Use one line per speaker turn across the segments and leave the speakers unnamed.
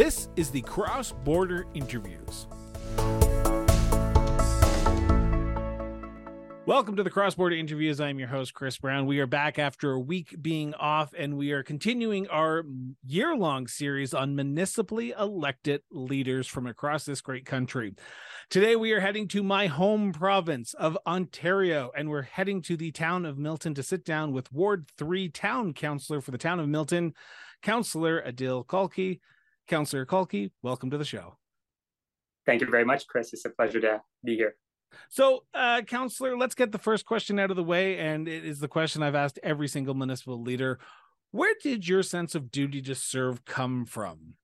This is the Cross Border Interviews. Welcome to the Cross Border Interviews. I'm your host, Chris Brown. We are back after a week being off, and we are continuing our year long series on municipally elected leaders from across this great country. Today, we are heading to my home province of Ontario, and we're heading to the town of Milton to sit down with Ward 3 Town Councillor for the town of Milton, Councillor Adil Khalqi. Councillor Khalqi, welcome to the show.
Thank you very much, Chris. It's a pleasure to be here.
So, uh, counselor, let's get the first question out of the way. And it is the question I've asked every single municipal leader. Where did your sense of duty to serve come from?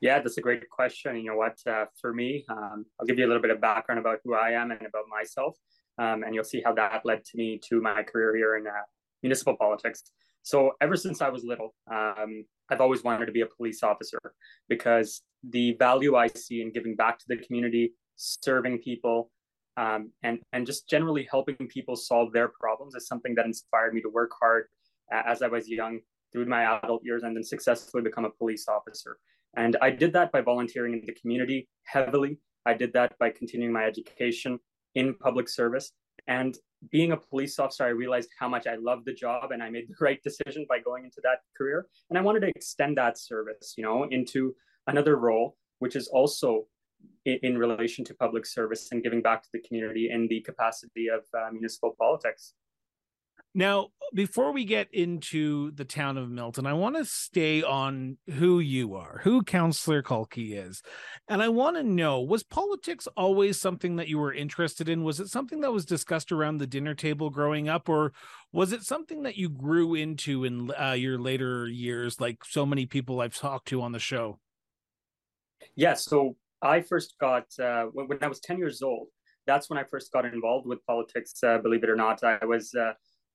Yeah, that's a great question. You know what? Uh, for me, um, I'll give you a little bit of background about who I am and about myself, um, and you'll see how that led to me to my career here in uh, municipal politics. So, ever since I was little, um, I've always wanted to be a police officer because the value I see in giving back to the community, serving people, um, and and just generally helping people solve their problems is something that inspired me to work hard as I was young through my adult years and then successfully become a police officer. And I did that by volunteering in the community heavily. I did that by continuing my education in public service. And being a police officer, I realized how much I loved the job and I made the right decision by going into that career. And I wanted to extend that service, you know, into another role, which is also in, in, relation to public service and giving back to the community in the capacity of uh, municipal politics.
Now, before we get into the town of Milton, I want to stay on who you are, who Councillor Khalqi is. And I want to know was politics always something that you were interested in? Was it something that was discussed around the dinner table growing up, or was it something that you grew into in uh, your later years, like so many people I've talked to on the show?
Yeah, so I first got, uh, when, I was 10 years old, that's when I first got involved with politics, uh, believe it or not. I was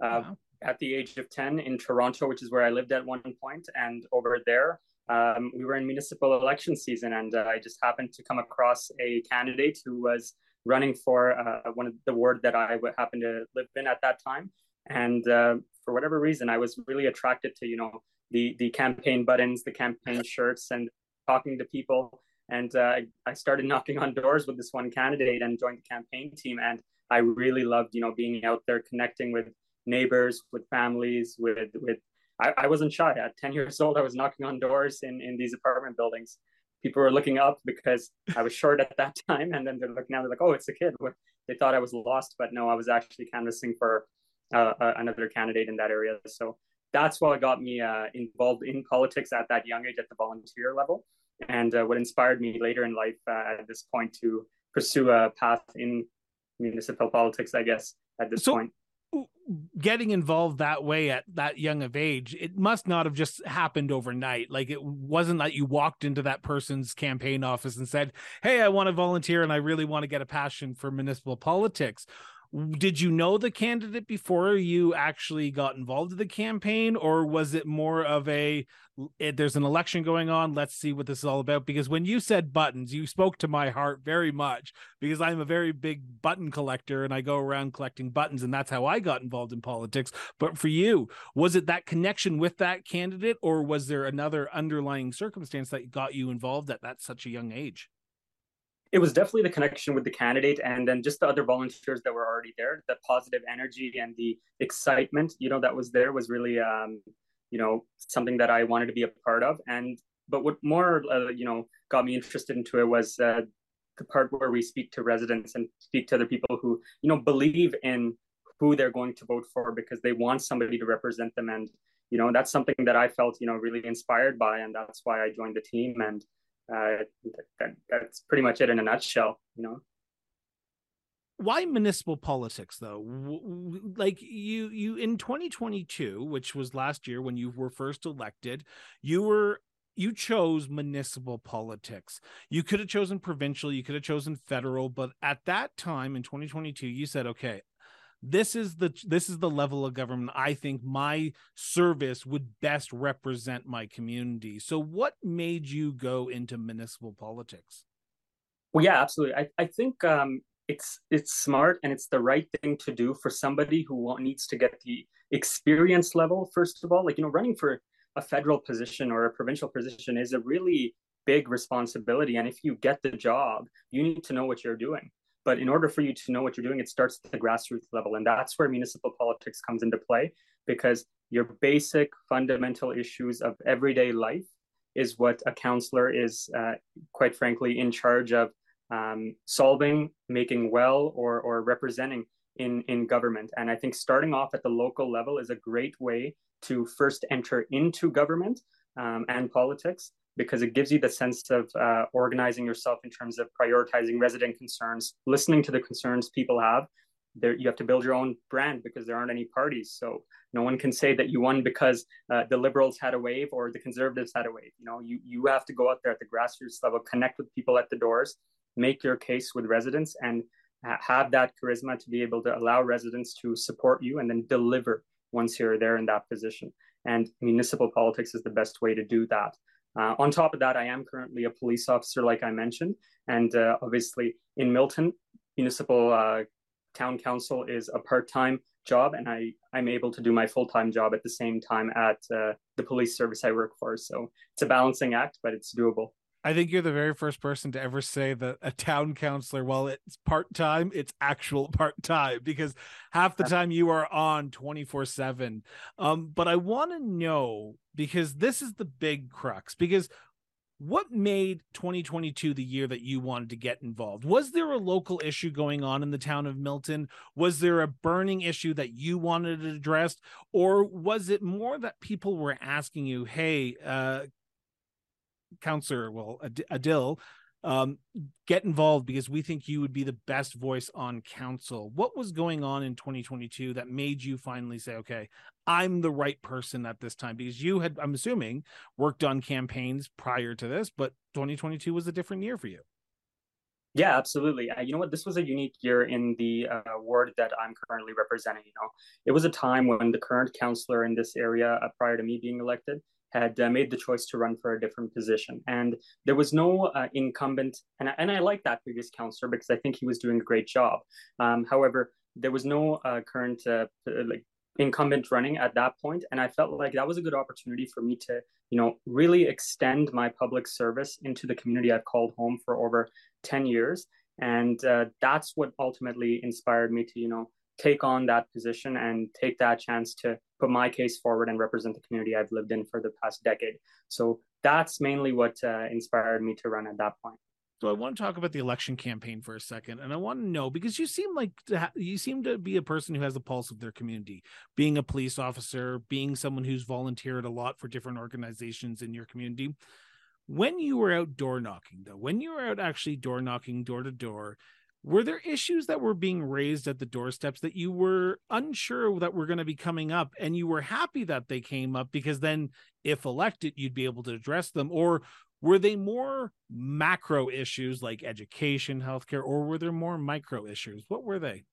uh, wow. at the age of 10 in Toronto, which is where I lived at one point, And over there, um, we were in municipal election season, and uh, I just happened to come across a candidate who was running for uh, one of the ward that I happened to live in at that time. And uh, for whatever reason, I was really attracted to, you know, the the campaign buttons, the campaign shirts, and talking to people. And uh, I started knocking on doors with this one candidate and joined the campaign team. And I really loved, you know, being out there connecting with neighbors, with families, with with. I, I wasn't shy. At ten years old, I was knocking on doors in in these apartment buildings. People were looking up because I was short at that time, and then they're looking now. They're like, "Oh, it's a kid." They thought I was lost, but no, I was actually canvassing for uh, uh, another candidate in that area. So that's what got me uh, involved in politics at that young age, at the volunteer level, and uh, what inspired me later in life uh, at this point to pursue a path in municipal politics. I guess at this so, point
getting involved that way at that young of age it must not have just happened overnight. Like it wasn't that you walked into that person's campaign office and said hey i want to volunteer and i really want to get a passion for municipal politics did you know the candidate before you actually got involved in the campaign? Or was it more of a eh, there's an election going on let's see what this is all about? Because when you said buttons you spoke to my heart very much because i'm a very big button collector and i go around collecting buttons and that's how i got involved in politics. But for you was it that connection with that candidate or was there another underlying circumstance that got you involved at that such a young age
it was definitely the connection with the candidate and then just the other volunteers that were already there. The positive energy and the excitement you know that was there was really um, you know something that i wanted to be a part of. And but what more uh, you know got me interested into it was uh, the part where we speak to residents and speak to other people who you know believe in who they're going to vote for because they want somebody to represent them. And you know that's something that i felt you know really inspired by and that's why i joined the team. And uh, that, that's pretty much it in a nutshell, you know.
Why municipal politics though? Like you, you in 2022, which was last year when you were first elected, you were you chose municipal politics. You could have chosen provincial, you could have chosen federal, but at that time in 2022, you said, okay, this is the this is the level of government i think my service would best represent my community so what made you go into municipal politics
well yeah absolutely i, I think um, it's it's smart and it's the right thing to do for somebody who needs to get the experience level first of all like you know running for a federal position or a provincial position is a really big responsibility. And if you get the job, you need to know what you're doing. But in order for you to know what you're doing, it starts at the grassroots level. And that's where municipal politics comes into play because your basic fundamental issues of everyday life is what a counselor is, uh, quite frankly, in charge of um, solving, making well, or, or representing in, in government. And I think starting off at the local level is a great way to first enter into government um, and politics because it gives you the sense of uh, organizing yourself in terms of prioritizing resident concerns, listening to the concerns people have. There, you have to build your own brand because there aren't any parties. So no one can say that you won because uh, the liberals had a wave or the conservatives had a wave. You know, you you have to go out there at the grassroots level, connect with people at the doors, make your case with residents, and have that charisma to be able to allow residents to support you and then deliver once you're there in that position. And municipal politics is the best way to do that. Uh, on top of that, I am currently a police officer, like I mentioned, and uh, obviously in Milton, municipal uh, town council is a part-time job, and I I'm able to do my full-time job at the same time at uh, the police service I work for. So it's a balancing act, but it's doable.
I think you're the very first person to ever say that a town councilor, while it's part time, it's actual part time because half the time you are on 24 7. Um, but I want to know because this is the big crux because what made 2022 the year that you wanted to get involved? Was there a local issue going on in the town of Milton? Was there a burning issue that you wanted addressed? Or was it more that people were asking you, hey, uh, counselor, well, Ad- Adil, um, get involved because we think you would be the best voice on council. What was going on in 2022 that made you finally say, okay, I'm the right person at this time? Because you had, I'm assuming, worked on campaigns prior to this, but 2022 was a different year for you.
Yeah, absolutely. Uh, you know what? This was a unique year in the uh, ward that I'm currently representing. You know, it was a time when the current councillor in this area, uh, prior to me being elected, had uh, made the choice to run for a different position. And there was no uh, incumbent, and, and I like that previous counselor because I think he was doing a great job. Um, however, there was no uh, current uh, like incumbent running at that point, and I felt like that was a good opportunity for me to, you know, really extend my public service into the community I've called home for over ten years, and uh, that's what ultimately inspired me to, you know, take on that position and take that chance to put my case forward and represent the community I've lived in for the past decade. So that's mainly what uh, inspired me to run at that point.
So I want to talk about the election campaign for a second, and I want to know because you seem like ha- you seem to be a person who has the pulse of their community, being a police officer, being someone who's volunteered a lot for different organizations in your community. When you were out door knocking, though, when you were out actually door knocking door to door, were there issues that were being raised at the doorsteps that you were unsure that were going to be coming up and you were happy that they came up? Because then if elected you'd be able to address them. Or were they more macro issues like education healthcare or were there more micro issues? What were they?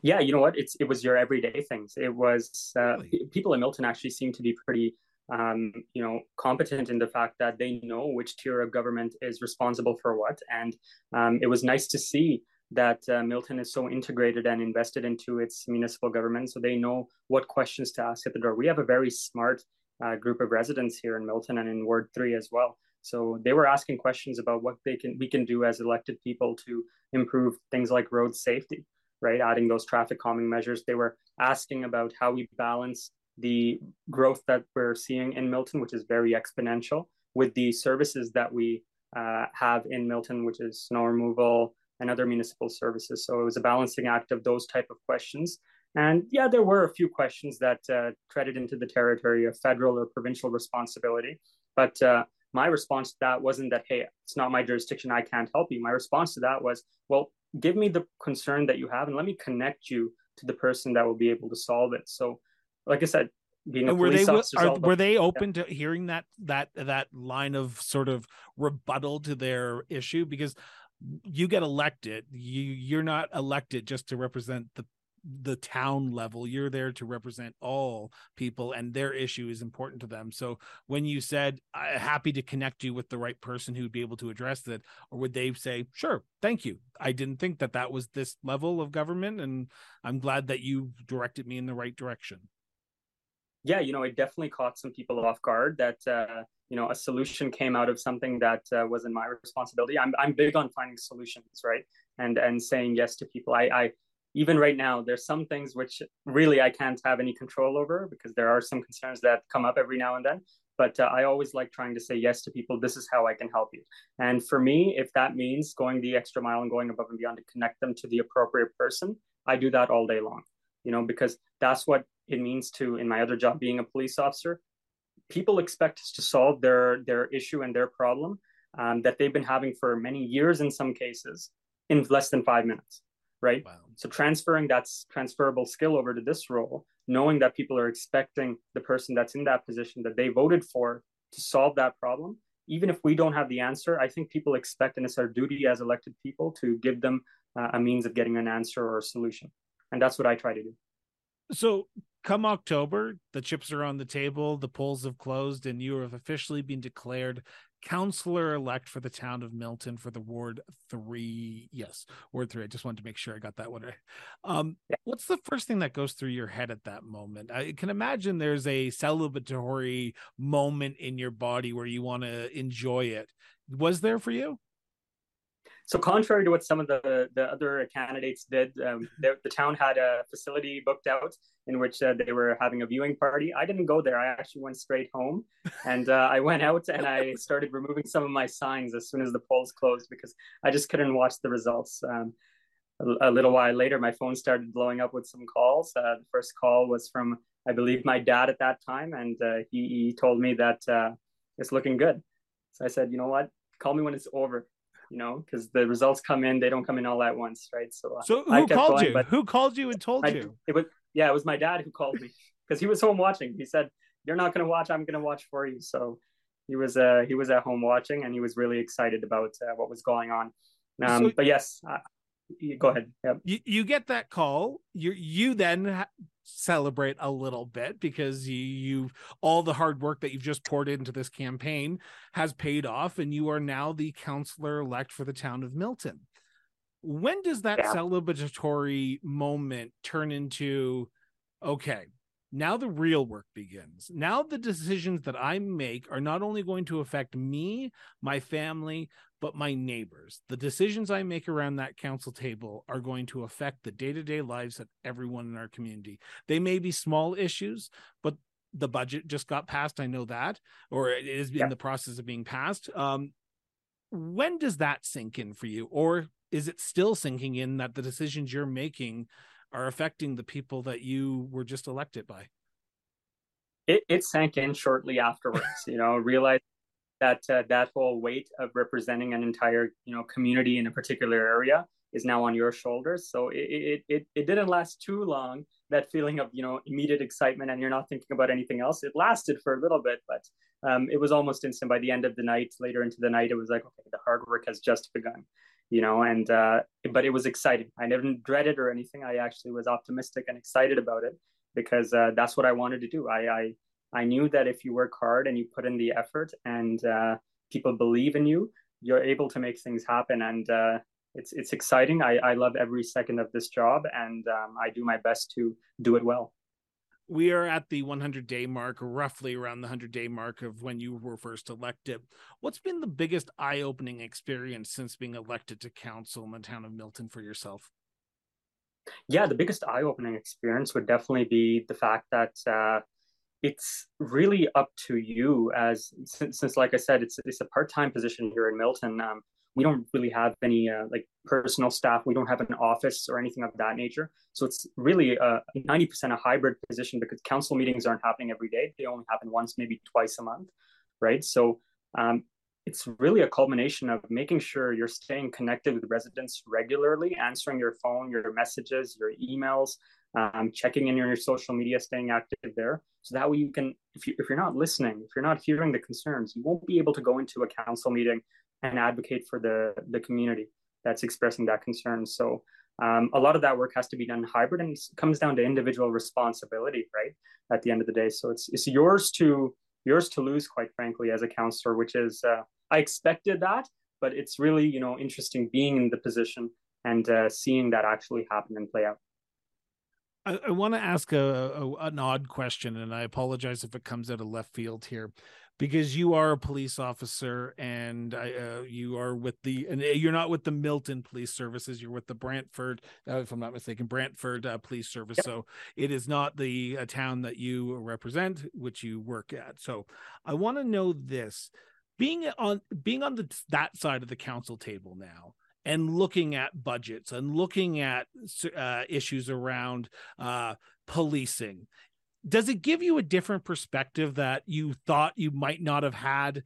Yeah you know what? It's it was your everyday things. It was uh, really? people in milton actually seem to be pretty um, you know, competent in the fact that they know which tier of government is responsible for what. And um, it was nice to see that uh, Milton is so integrated and invested into its municipal government, so they know what questions to ask at the door. We have a very smart uh, group of residents here in Milton and in Ward Three as well. So they were asking questions about what they can we can do as elected people to improve things like road safety, right? Adding those traffic calming measures. They were asking about how we balance the growth that we're seeing in Milton, which is very exponential, with the services that we uh, have in Milton, which is snow removal and other municipal services. So it was a balancing act of those type of questions. And yeah, there were a few questions that uh, treaded into the territory of federal or provincial responsibility. But uh, my response to that wasn't that, hey, it's not my jurisdiction, I can't help you. My response to that was, well, give me the concern that you have and let me connect you to the person that will be able to solve it. So like I said, being a
were
police
they
officer.
are, were they open yeah. to hearing that that that line of sort of rebuttal to their issue because you get elected you you're not elected just to represent the the town level you're there to represent all people and their issue is important to them so when you said happy to connect you with the right person who'd be able to address that or would they say sure thank you i didn't think that that was this level of government and i'm glad that you directed me in the right direction
yeah, you know, it definitely caught some people off guard that, uh, you know, a solution came out of something that uh, wasn't my responsibility. I'm, I'm big on finding solutions, right? And, and saying yes to people. I, I, even right now, there's some things which really I can't have any control over because there are some concerns that come up every now and then. But uh, I always like trying to say yes to people. This is how I can help you. And for me, if that means going the extra mile and going above and beyond to connect them to the appropriate person, I do that all day long. You know, because that's what it means to in my other job being a police officer. People expect us to solve their their issue and their problem um, that they've been having for many years in some cases in less than five minutes right? Wow. so transferring that transferable skill over to this role knowing that people are expecting the person that's in that position that they voted for to solve that problem. Even if we don't have the answer i think people expect and it's our duty as elected people to give them uh, a means of getting an answer or a solution and that's what i try to do
so come October, the chips are on the table, the polls have closed, and you have officially been declared counselor elect for the town of Milton for the Ward Three. Yes, Ward Three. I just wanted to make sure I got that one right. Um, what's the first thing that goes through your head at that moment? I can imagine there's a celebratory moment in your body where you want to enjoy it. Was there for you?
So, contrary to what some of the, the other candidates did, um, the, the, town had a facility booked out in which uh, they were having a viewing party. I didn't go there. I actually went straight home, and uh, I went out and I started removing some of my signs as soon as the polls closed because I just couldn't watch the results. Um, a, a, little while later, my phone started blowing up with some calls. Uh, the first call was from, I believe, my dad at that time, and uh, he, he, told me that uh, it's looking good. So I said, you know what? Call me when it's over you know, because the results come in, they don't come in all at once, right?
So, uh, so who called going, you? Who called you and told I, you?
It was yeah, it was my dad who called me because he was home watching. He said, "You're not going to watch. I'm going to watch for you." So he was uh he was at home watching, and he was really excited about uh, what was going on. Um, so, but yes, uh, go ahead.
Yep. You, you get that call. You you then celebrate a little bit because you you all the hard work that you've just poured into this campaign has paid off and you are now the counselor elect for the town of Milton. When does that yeah. celebratory moment turn into okay, now the real work begins. Now the decisions that I make are not only going to affect me, my family, but my neighbors. The decisions I make around that council table are going to affect the day to day lives of everyone in our community. They may be small issues, but the budget just got passed. I know that, or it is yeah. in the process of being passed. Um, when does that sink in for you? Or is it still sinking in that the decisions you're making are affecting the people that you were just elected by?
It, it sank in shortly afterwards, you know, realized that uh, that whole weight of representing an entire you know community in a particular area is now on your shoulders. So it, it it it didn't last too long that feeling of you know immediate excitement and you're not thinking about anything else. It lasted for a little bit but um, it was almost instant. By the end of the night later into the night it was like okay the hard work has just begun you know and uh, but it was exciting i never dreaded or anything i actually was optimistic and excited about it because uh, that's what i wanted to do i i I knew that if you work hard and you put in the effort and uh, people believe in you, you're able to make things happen. And uh, it's it's exciting. I, I love every second of this job, and um, I do my best to do it well.
We are at the 100 day mark, roughly around the 100 day mark of when you were first elected. What's been the biggest eye opening experience since being elected to council in the town of Milton for yourself?
Yeah, the biggest eye opening experience would definitely be the fact that uh, it's really up to you as since, since like I said, it's it's a part time position here in Milton. Um, we don't really have any uh, like personal staff. We don't have an office or anything of that nature. So it's really a 90% a hybrid position because council meetings aren't happening every day. They only happen once, maybe twice a month, right? So um, it's really a culmination of making sure you're staying connected with residents regularly, answering your phone, your messages, your emails, um, checking in on your social media, staying active there. So that way you can, if, you, if you're not listening, if you're not hearing the concerns, you won't be able to go into a council meeting and advocate for the, the community that's expressing that concern. So um, a lot of that work has to be done hybrid and comes down to individual responsibility, right? At the end of the day. So it's, it's yours to, yours to lose, quite frankly, as a counselor, which is, uh, I expected that, but it's really, you know, interesting being in the position and uh, seeing that actually happen and play out
I, I want to ask a, a, an odd question, and I apologize if it comes out of left field here, because you are a police officer and I, uh, you are with the and uh, you're not with the Milton Police Services. You're with the Brantford, uh, if I'm not mistaken, Brantford uh, Police Service. Yep. So it is not the uh, town that you represent, which you work at. So I want to know this: being on being on the, that side of the council table now and looking at budgets and looking at uh, issues around uh, policing does it give you a different perspective that you thought you might not have had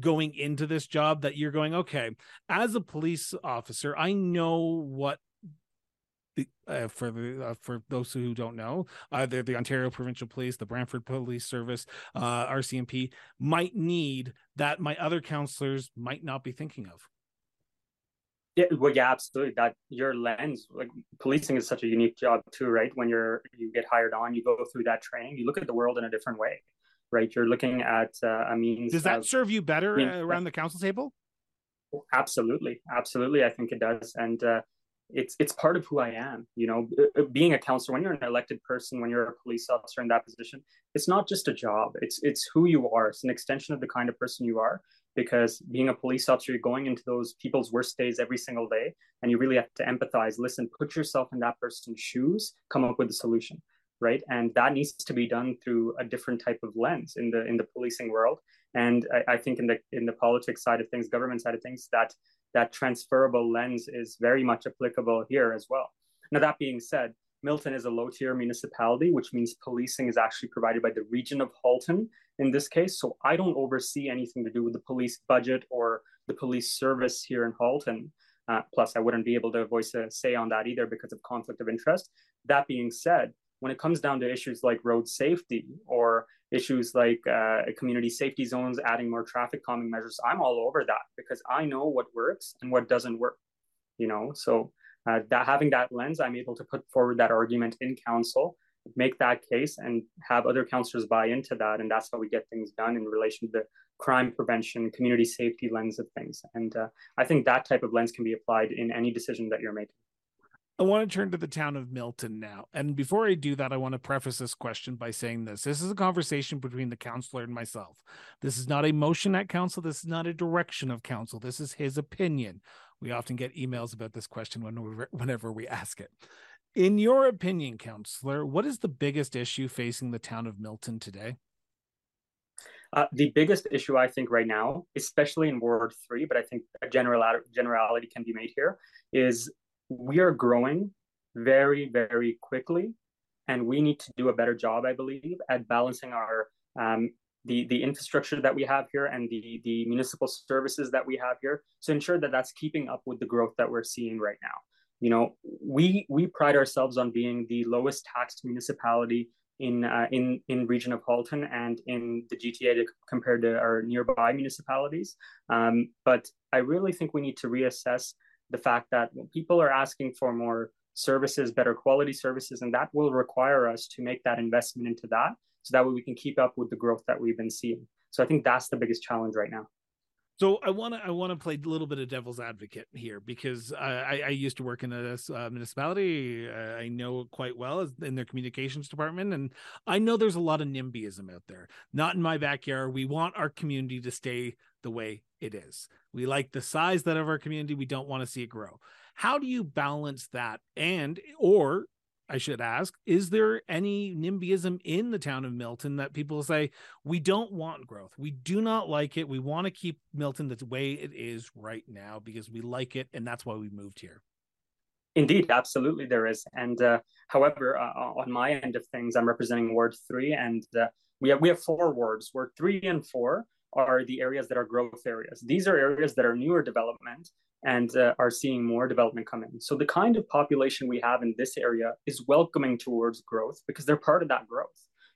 going into this job that you're going okay as a police officer i know what uh, for the uh, for those who don't know, uh, the, the Ontario Provincial Police, the Brantford Police Service, uh, RCMP might need that my other counselors might not be thinking of.
Yeah, well, yeah, absolutely. That your lens, like policing, is such a unique job too, right? When you're you get hired on, you go through that training, you look at the world in a different way, right? You're looking at uh, a means.
Does that of, serve you better mean, around the council table?
Absolutely, absolutely. I think it does, and uh, it's it's part of who I am. You know, uh, uh, being a counselor, when you're an elected person, when you're a police officer in that position, it's not just a job. It's it's who you are. It's an extension of the kind of person you are because being a police officer, you're going into those people's worst days every single day, and you really have to empathize, listen, put yourself in that person's shoes, come up with a solution, right? And that needs to be done through a different type of lens in the in the policing world. And I, I think in the in the politics side of things, government side of things, that that transferable lens is very much applicable here as well. Now that being said, Milton is a low tier municipality, which means policing is actually provided by the region of Halton in this case. So I don't oversee anything to do with the police budget or the police service here in Halton. Uh, plus, I wouldn't be able to voice a say on that either because of conflict of interest. That being said, when it comes down to issues like road safety or issues like uh, community safety zones, adding more traffic calming measures, I'm all over that because I know what works and what doesn't work. You know, so uh, that having that lens, I'm able to put forward that argument in council, make that case, and have other councillors buy into that, and that's how we get things done in relation to the crime prevention, community safety lens of things. And uh, I think that type of lens can be applied in any decision that you're making.
I want to turn to the town of Milton now. And before I do that, I want to preface this question by saying this. This is a conversation between the counselor and myself. This is not a motion at council. This is not a direction of council. This is his opinion. We often get emails about this question when whenever we ask it. In your opinion, counselor, what is the biggest issue facing the town of Milton today?
Uh, the biggest issue, I think, right now, especially in Ward 3, but I think a general, generality can be made here, is we are growing very, very quickly. And we need to do a better job, I believe, at balancing our um, the the infrastructure that we have here and the the municipal services that we have here to ensure that that's keeping up with the growth that we're seeing right now you know we we pride ourselves on being the lowest taxed municipality in uh, in in region of Halton and in the GTA to, compared to our nearby municipalities. Um, but I really think we need to reassess the fact that people are asking for more services, better quality services, and that will require us to make that investment into that so that way we can keep up with the growth that we've been seeing. So I think that's the biggest challenge right now.
So I want to I want to play a little bit of devil's advocate here because I, I used to work in a uh, municipality. I know quite well in their communications department, and I know there's a lot of NIMBYism out there. Not in my backyard. We want our community to stay the way it is. We like the size that of our community. We don't want to see it grow. How do you balance that? And or I should ask, is there any NIMBYism in the town of Milton that people say, we don't want growth? We do not like it. We want to keep Milton the way it is right now because we like it. And that's why we moved here.
Indeed, absolutely, there is. And uh, however, uh, on my end of things, I'm representing Ward 3, and uh, we, have, we have four wards. Ward 3 and 4 are the areas that are growth areas. These are areas that are newer development and uh, are seeing more development come in. So the kind of population we have in this area is welcoming towards growth because they're part of that growth.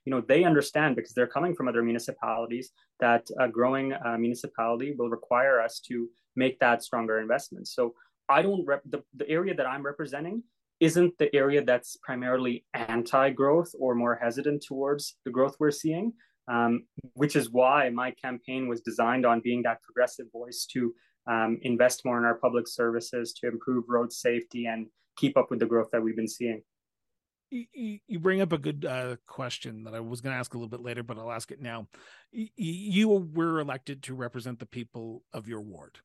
You know, they understand because they're coming from other municipalities that a growing uh, municipality will require us to make that stronger investment. So I don't rep the, the area that I'm representing isn't the area that's primarily anti-growth or more hesitant towards the growth we're seeing. Um, which is why my campaign was designed on being that progressive voice to um, invest more in our public services to improve road safety and keep up with the growth that we've been seeing.
you, bring up a good uh, question that I was going to ask a little bit later, but I'll ask it now. You were elected to represent the people of your ward,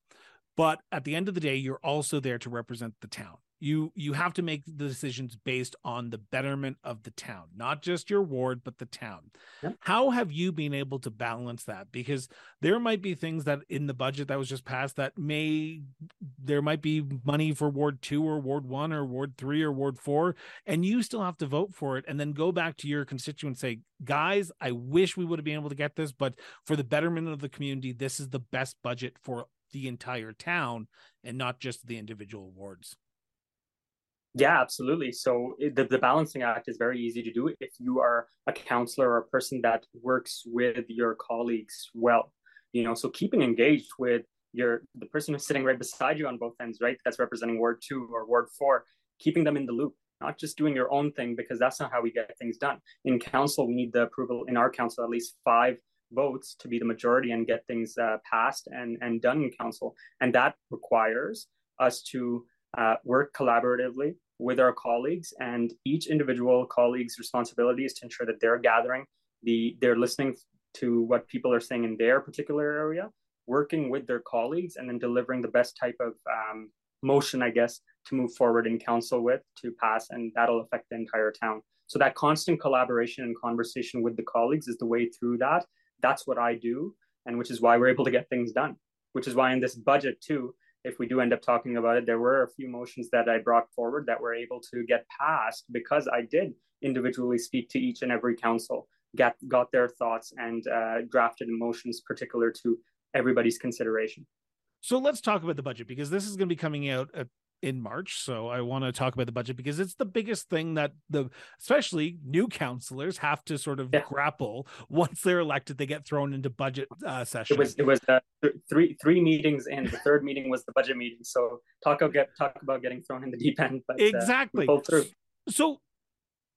but at the end of the day, you're also there to represent the town you you have to make the decisions based on the betterment of the town not just your ward but the town. Yep. how have you been able to balance that? Because there might be things that in the budget that was just passed that may there might be money for ward 2 or ward 1 or ward 3 or ward 4 and you still have to vote for it and then go back to your constituents say guys i wish we would have been able to get this but for the betterment of the community this is the best budget for the entire town and not just the individual wards
yeah, absolutely. So the, the balancing act is very easy to do if you are a counselor or a person that works with your colleagues well. You know, so keeping engaged with your the person who's sitting right beside you on both ends, right? That's representing Ward two or Ward four, keeping them in the loop, not just doing your own thing because that's not how we get things done. In council, we need the approval in our council at least five votes to be the majority and get things uh, passed and and done in council, and that requires us to uh, work collaboratively with our colleagues and each individual colleague's responsibility is to ensure that they're gathering the they're listening to what people are saying in their particular area working with their colleagues and then delivering the best type of um, motion i guess to move forward in council with to pass and that'll affect the entire town. So that constant collaboration and conversation with the colleagues is the way through that. That's what i do and which is why we're able to get things done which is why in this budget too if we do end up talking about it, there were a few motions that I brought forward that were able to get passed because I did individually speak to each and every council, get got their thoughts, and uh, drafted motions particular to everybody's consideration.
So let's talk about the budget because this is going to be coming out at in March. So I want to talk about the budget because it's the biggest thing that the especially new councillors have to sort of yeah. grapple once they're elected. They get thrown into budget uh, session.
It was it was uh, th- three three meetings, and the third meeting was the budget meeting. So talk about get talk about getting thrown in the deep end. But,
uh, exactly. Uh, so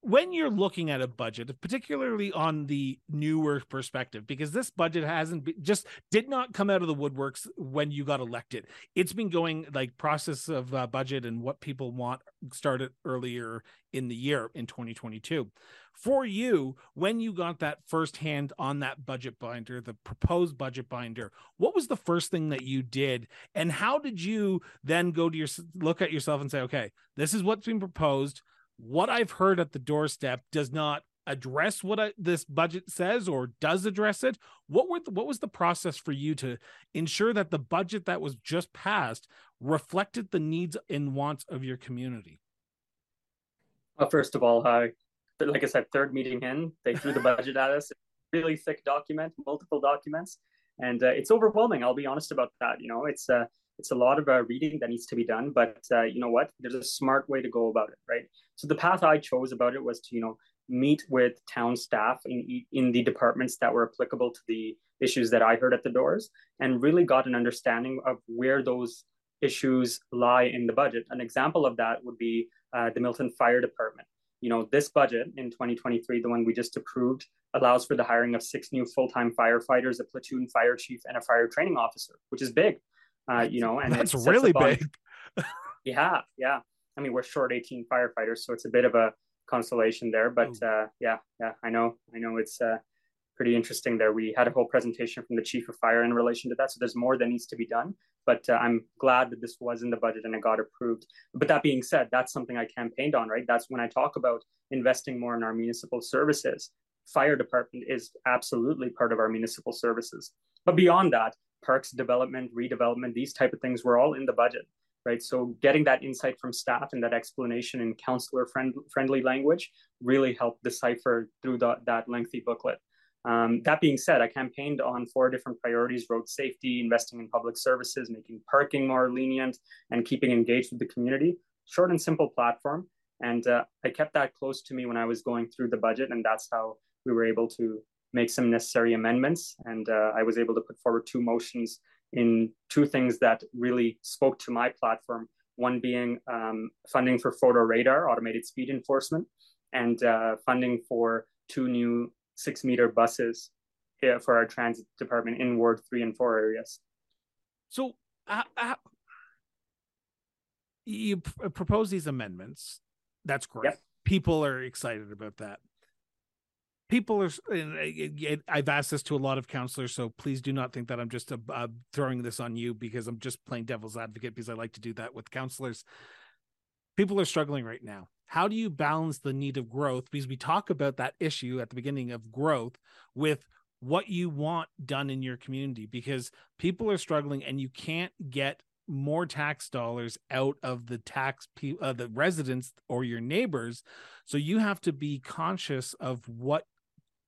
when you're looking at a budget, particularly on the newer perspective, because this budget hasn't been, just did not come out of the woodworks when you got elected. It's been going like process of uh, budget and what people want started earlier in the year in 2022. For you, when you got that first hand on that budget binder, the proposed budget binder, what was the first thing that you did, and how did you then go to your look at yourself and say, okay, this is what's been proposed what I've heard at the doorstep does not address what I, this budget says or does address it. What were the, what was the process for you to ensure that the budget that was just passed reflected the needs and wants of your community?
Well, first of all, uh, like I said, third meeting in, they threw the budget at us. Really thick document, multiple documents, and uh, it's overwhelming. I'll be honest about that. You know, it's uh, it's a lot of uh, reading that needs to be done but uh, you know what? There's a smart way to go about it right? So the path i chose about it was to you know meet with town staff in in the departments that were applicable to the issues that i heard at the doors and really got an understanding of where those issues lie in the budget. An example of that would be uh, the milton fire department. You know this budget in 2023 the one we just approved allows for the hiring of six new full-time firefighters a platoon fire chief and a fire training officer which is big uh, you know, and
that's really big.
yeah, yeah. I mean, we're short 18 firefighters, so it's a bit of a consolation there. But uh, yeah, yeah, I know, I know it's uh, pretty interesting there. We had a whole presentation from the chief of fire in relation to that. So there's more that needs to be done. But uh, I'm glad that this was in the budget and it got approved. But that being said, that's something I campaigned on, right? That's when I talk about investing more in our municipal services. Fire department is absolutely part of our municipal services. But beyond that, parks development, redevelopment, these type of things were all in the budget, right? So getting that insight from staff and that explanation in counselor friend, friendly language really helped decipher through the, that lengthy booklet. Um, that being said, I campaigned on four different priorities road safety, investing in public services, making parking more lenient, and keeping engaged with the community. Short and simple platform. And uh, I kept that close to me when I was going through the budget. And that's how we were able to make some necessary amendments. And uh, I was able to put forward two motions in two things that really spoke to my platform. One being um, funding for photo radar, automated speed enforcement, and uh, funding for two new six meter buses uh, for our transit department in Ward 3 and 4 areas.
So, uh, you propose these amendments. That's great. Yep people are excited about that people are i've asked this to a lot of counselors so please do not think that i'm just uh, uh, throwing this on you because i'm just playing devil's advocate because i like to do that with counselors. People are struggling right now. How do you balance the need of growth? Because we talk about that issue at the beginning of growth with what you want done in your community because people are struggling and you can't get more tax dollars out of the tax uh, the residents or your neighbors. So you have to be conscious of what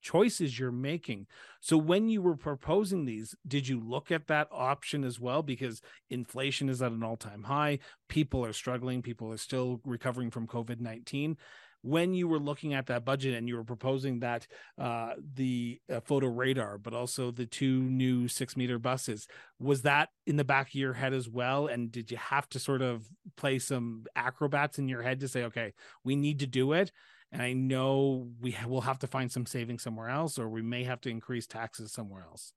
choices you're making. So when you were proposing these, did you look at that option as well? Because inflation is at an all time high. People are struggling. People are still recovering from COVID 19 when you were looking at that budget and you were proposing that uh, the uh, photo radar, but also the two new six meter buses, was that in the back of your head as well? And did you have to sort of play some acrobats in your head to say, okay, we need to do it? And I know we will have to find some savings somewhere else, or we may have to increase taxes somewhere else.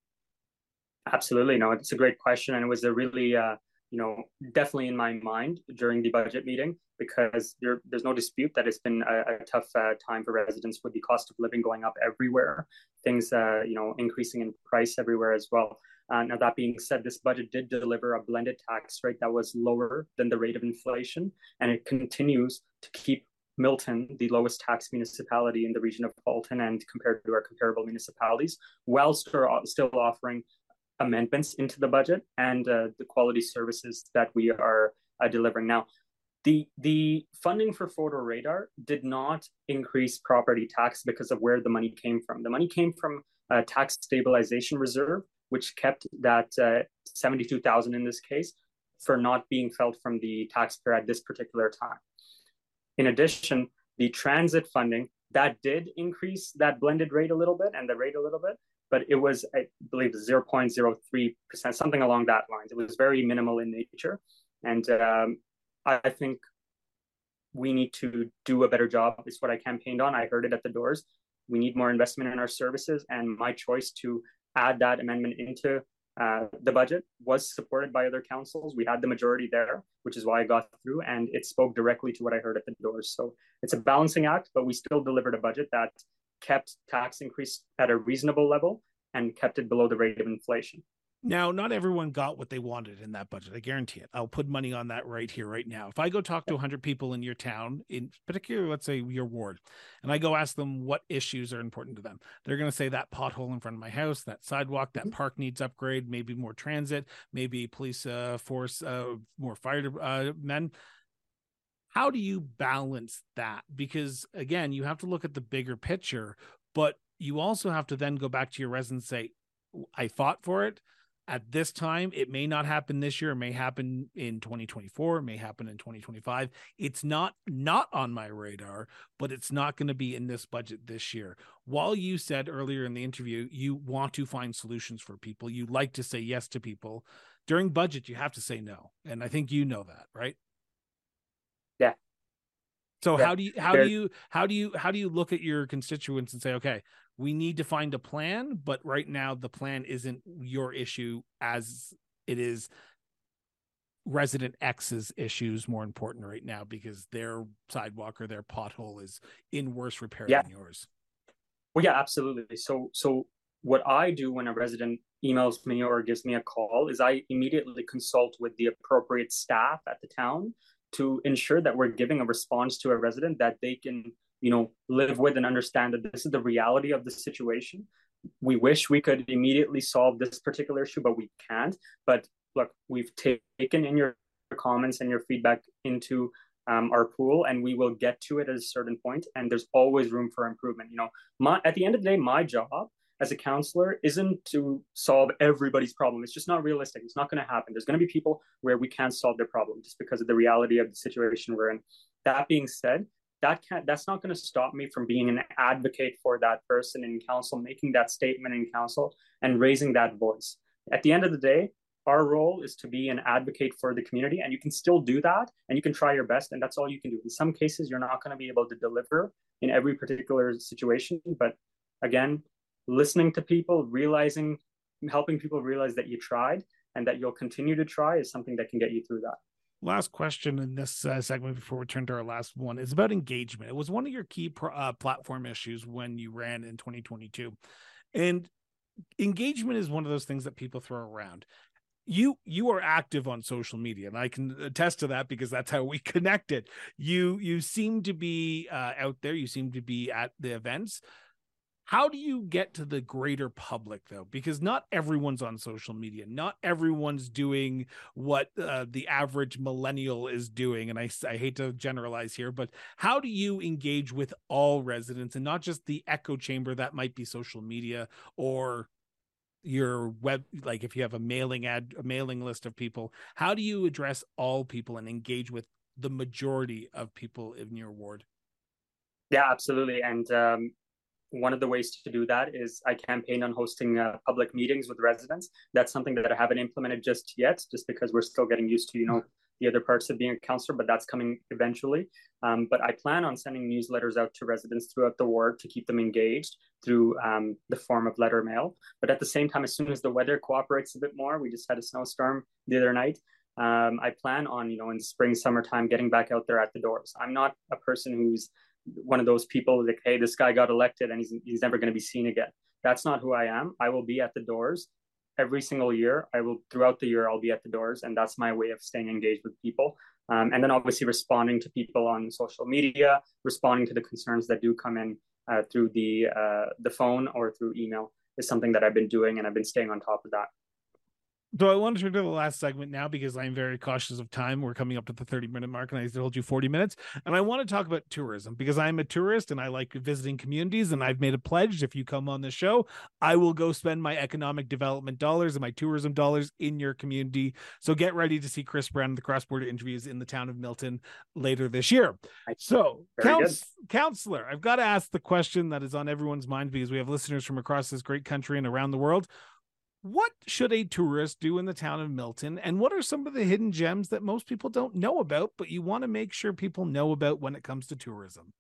Absolutely, no, it's a great question, and it was a really, uh, you know, definitely in my mind during the budget meeting because there, there's no dispute that it's been a, a tough uh, time for residents with the cost of living going up everywhere, things, uh, you know, increasing in price everywhere as well. Uh, now, that being said, this budget did deliver a blended tax rate that was lower than the rate of inflation, and it continues to keep Milton, the lowest tax municipality in the region of Halton and compared to our comparable municipalities, while still offering amendments into the budget and uh, the quality services that we are uh, delivering. Now, the, the funding for photo radar did not increase property tax because of where the money came from. The money came from a tax stabilization reserve, which kept that uh, 72,000 in this case for not being felt from the taxpayer at this particular time. In addition, the transit funding that did increase that blended rate a little bit and the rate a little bit, but it was, I believe, 0.03%, something along that lines. It was very minimal in nature. And um, I think we need to do a better job. Is what I campaigned on. I heard it at the doors. We need more investment in our services. And my choice to add that amendment into uh, the budget was supported by other councils. We had the majority there, which is why I got through, and it spoke directly to what I heard at the doors. So it's a balancing act, but we still delivered a budget that kept tax increase at a reasonable level and kept it below the rate of inflation.
Now, not everyone got what they wanted in that budget. I guarantee it. I'll put money on that right here, right now. If I go talk to 100 people in your town, in particular, let's say your ward, and I go ask them what issues are important to them, they're going to say that pothole in front of my house, that sidewalk, that mm-hmm. park needs upgrade, maybe more transit, maybe police uh, force, uh, more fire uh, men. How do you balance that? Because again, you have to look at the bigger picture, but you also have to then go back to your residents and say, I fought for it at this time it may not happen this year it may happen in 2024 it may happen in 2025 it's not not on my radar but it's not going to be in this budget this year. While you said earlier in the interview you want to find solutions for people you like to say yes to people. During budget you have to say no and i think you know that right?
Yeah
so yeah. how do you how do you how do you how do you look at your constituents and say okay we need to find a plan but right now the plan isn't your issue as it is resident x's issues more important right now because their sidewalk or their pothole is in worse repair yeah. than yours
well yeah absolutely so so what i do when a resident emails me or gives me a call is i immediately consult with the appropriate staff at the town to ensure that we're giving a response to a resident that they can you know live with and understand that this is the reality of the situation. We wish we could immediately solve this particular issue but we can't. But look we've taken in your comments and your feedback into um, our pool and we will get to it at a certain point and there's always room for improvement you know. My at the end of the day my job as a counselor isn't to solve everybody's problem. It's just not realistic. It's not going to happen. There's going to be people where we can't solve their problem just because of the reality of the situation we're in. That being said that can't that's not going to stop me from being an advocate for that person in council making that statement in council and raising that voice. At the end of the day our role is to be an advocate for the community and you can still do that and you can try your best and that's all you can do. In some cases you're not going to be able to deliver in every particular situation but again listening to people realizing helping people realize that you tried and that you'll continue to try is something that can get you through that
last question in this uh, segment before we turn to our last one is about engagement. It was one of your key pro- uh, platform issues when you ran in 2022. And engagement is one of those things that people throw around. You you are active on social media, and I can attest to that because that's how we connected. You you seem to be uh, out there. You seem to be at the events how do you get to the greater public though? Because not everyone's on social media. Not everyone's doing what uh, the average millennial is doing and I, I hate to generalize here but how do you engage with all residents and not just the echo chamber that might be social media or your web like if you have a mailing ad a mailing list of people how do you address all people and engage with the majority of people in your ward?
Yeah absolutely and um, one of the ways to do that is I campaign on hosting uh, public meetings with residents. That's something that I haven't implemented just yet, just because we're still getting used to, you know, the other parts of being a councillor, but that's coming eventually. Um, but I plan on sending newsletters out to residents throughout the ward to keep them engaged through um, the form of letter mail. But at the same time, as soon as the weather cooperates a bit more, we just had a snowstorm the other night. Um, I plan on, you know, in spring, summertime, getting back out there at the doors. I'm not a person who's one of those people like, hey, this guy got elected and he's he's never going to be seen again. That's not who I am. I will be at the doors every single year. I will throughout the year I'll be at the doors, and that's my way of staying engaged with people. Um, and then obviously responding to people on social media, responding to the concerns that do come in uh, through the uh, the phone or through email is something that I've been doing, and I've been staying on top of that.
So I want to turn to the last segment now because I'm very cautious of time. We're coming up to the 30 minute mark and I told you 40 minutes. And I want to talk about tourism because I'm a tourist and I like visiting communities. And I've made a pledge if you come on the show, I will go spend my economic development dollars and my tourism dollars in your community. So get ready to see Chris Brown the cross border interviews in the town of Milton later this year. So, couns- councillor, I've got to ask the question that is on everyone's mind because we have listeners from across this great country and around the world what should a tourist do in the town of Milton? And what are some of the hidden gems that most people don't know about, but you want to make sure people know about when it comes to tourism?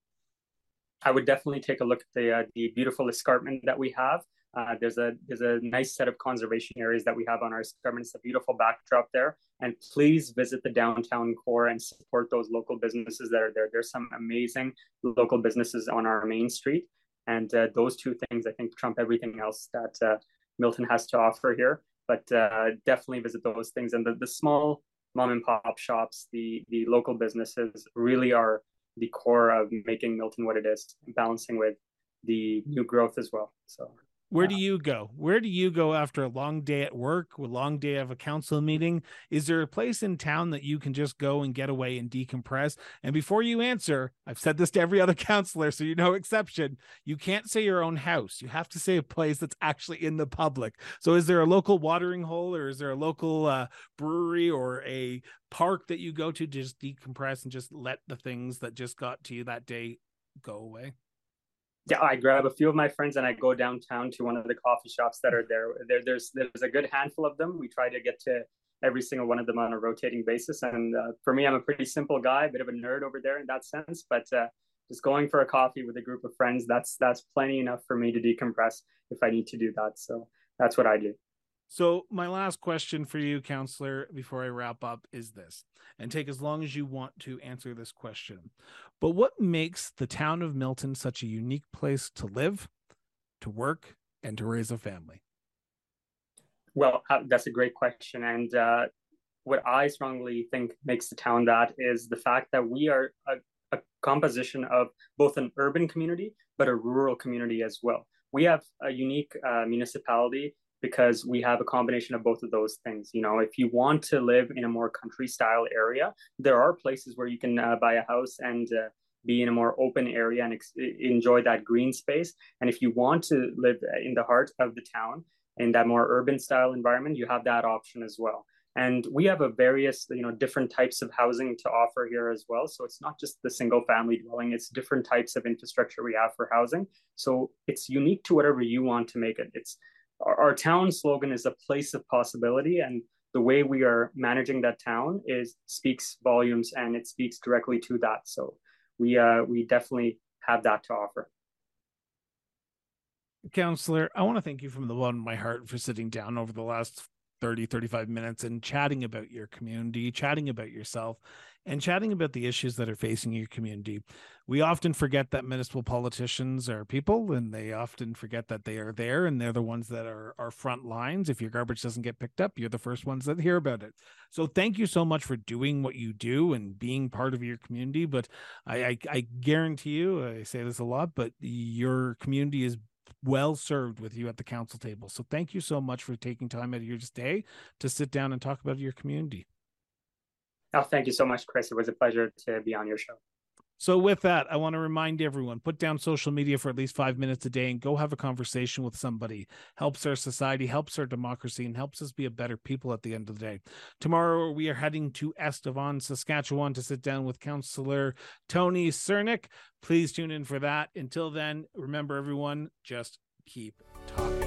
I would definitely take a look at the uh, the beautiful escarpment that we have. Uh, there's a there's a nice set of conservation areas that we have on our escarpment. It's a beautiful backdrop there, and please visit the downtown core and support those local businesses that are there. There's some amazing local businesses on our main street, and uh, those two things I think trump everything else that uh, Milton has to offer here. But uh, definitely visit those things. And the, the small mom and pop shops, the the local businesses really are the core of making Milton what it is, balancing with the new growth as well. So
where do you go? Where do you go after a long day at work, a long day of a council meeting? Is there a place in town that you can just go and get away and decompress? And before you answer, I've said this to every other councillor, so you know exception. You can't say your own house. You have to say a place that's actually in the public. So is there a local watering hole or is there a local uh, brewery or a park that you go to, to just decompress and just let the things that just got to you that day go away?
Yeah, I grab a few of my friends and I go downtown to one of the coffee shops that are there. there there's there's a good handful of them. We try to get to every single one of them on a rotating basis. And uh, for me, I'm a pretty simple guy, a bit of a nerd over there in that sense. But uh, just going for a coffee with a group of friends, that's that's plenty enough for me to decompress if I need to do that. So that's what I do.
So, my last question for you, councillor, before I wrap up is this, and take as long as you want to answer this question. But what makes the town of Milton such a unique place to live, to work, and to raise a family?
Well, uh, that's a great question. And uh, what I strongly think makes the town that is the fact that we are a, a composition of both an urban community, but a rural community as well. We have a unique uh, municipality because we have a combination of both of those things. You know, if you want to live in a more country style area, there are places where you can uh, buy a house and uh, be in a more open area and ex- enjoy that green space. And if you want to live in the heart of the town in that more urban style environment, you have that option as well. And we have a various, you know, different types of housing to offer here as well. So it's not just the single family dwelling; it's different types of infrastructure we have for housing. So it's unique to whatever you want to make it. It's our, our town slogan is a place of possibility and the way we are managing that town is speaks volumes and it speaks directly to that. So we uh we definitely have that to offer.
Councillor i want to thank you from the bottom of my heart for sitting down over the last 30 35 minutes and chatting about your community chatting about yourself and chatting about the issues that are facing your community. We often forget that municipal politicians are people and they often forget that they are there and they're the ones that are, are front lines. If your garbage doesn't get picked up, you're the first ones that hear about it. So thank you so much for doing what you do and being part of your community. But I, I, I guarantee you, I say this a lot, but your community is well served with you at the council table. So thank you so much for taking time out of your day to sit down and talk about your community.
Oh, thank you so much, Chris. It was a pleasure to be on your show.
So, with that, I want to remind everyone put down social media for at least five minutes a day and go have a conversation with somebody. Helps our society, helps our democracy, and helps us be a better people at the end of the day. Tomorrow, we are heading to Estevan, Saskatchewan to sit down with Councillor Tony Sernick. Please tune in for that. Until then, remember, everyone, just keep talking.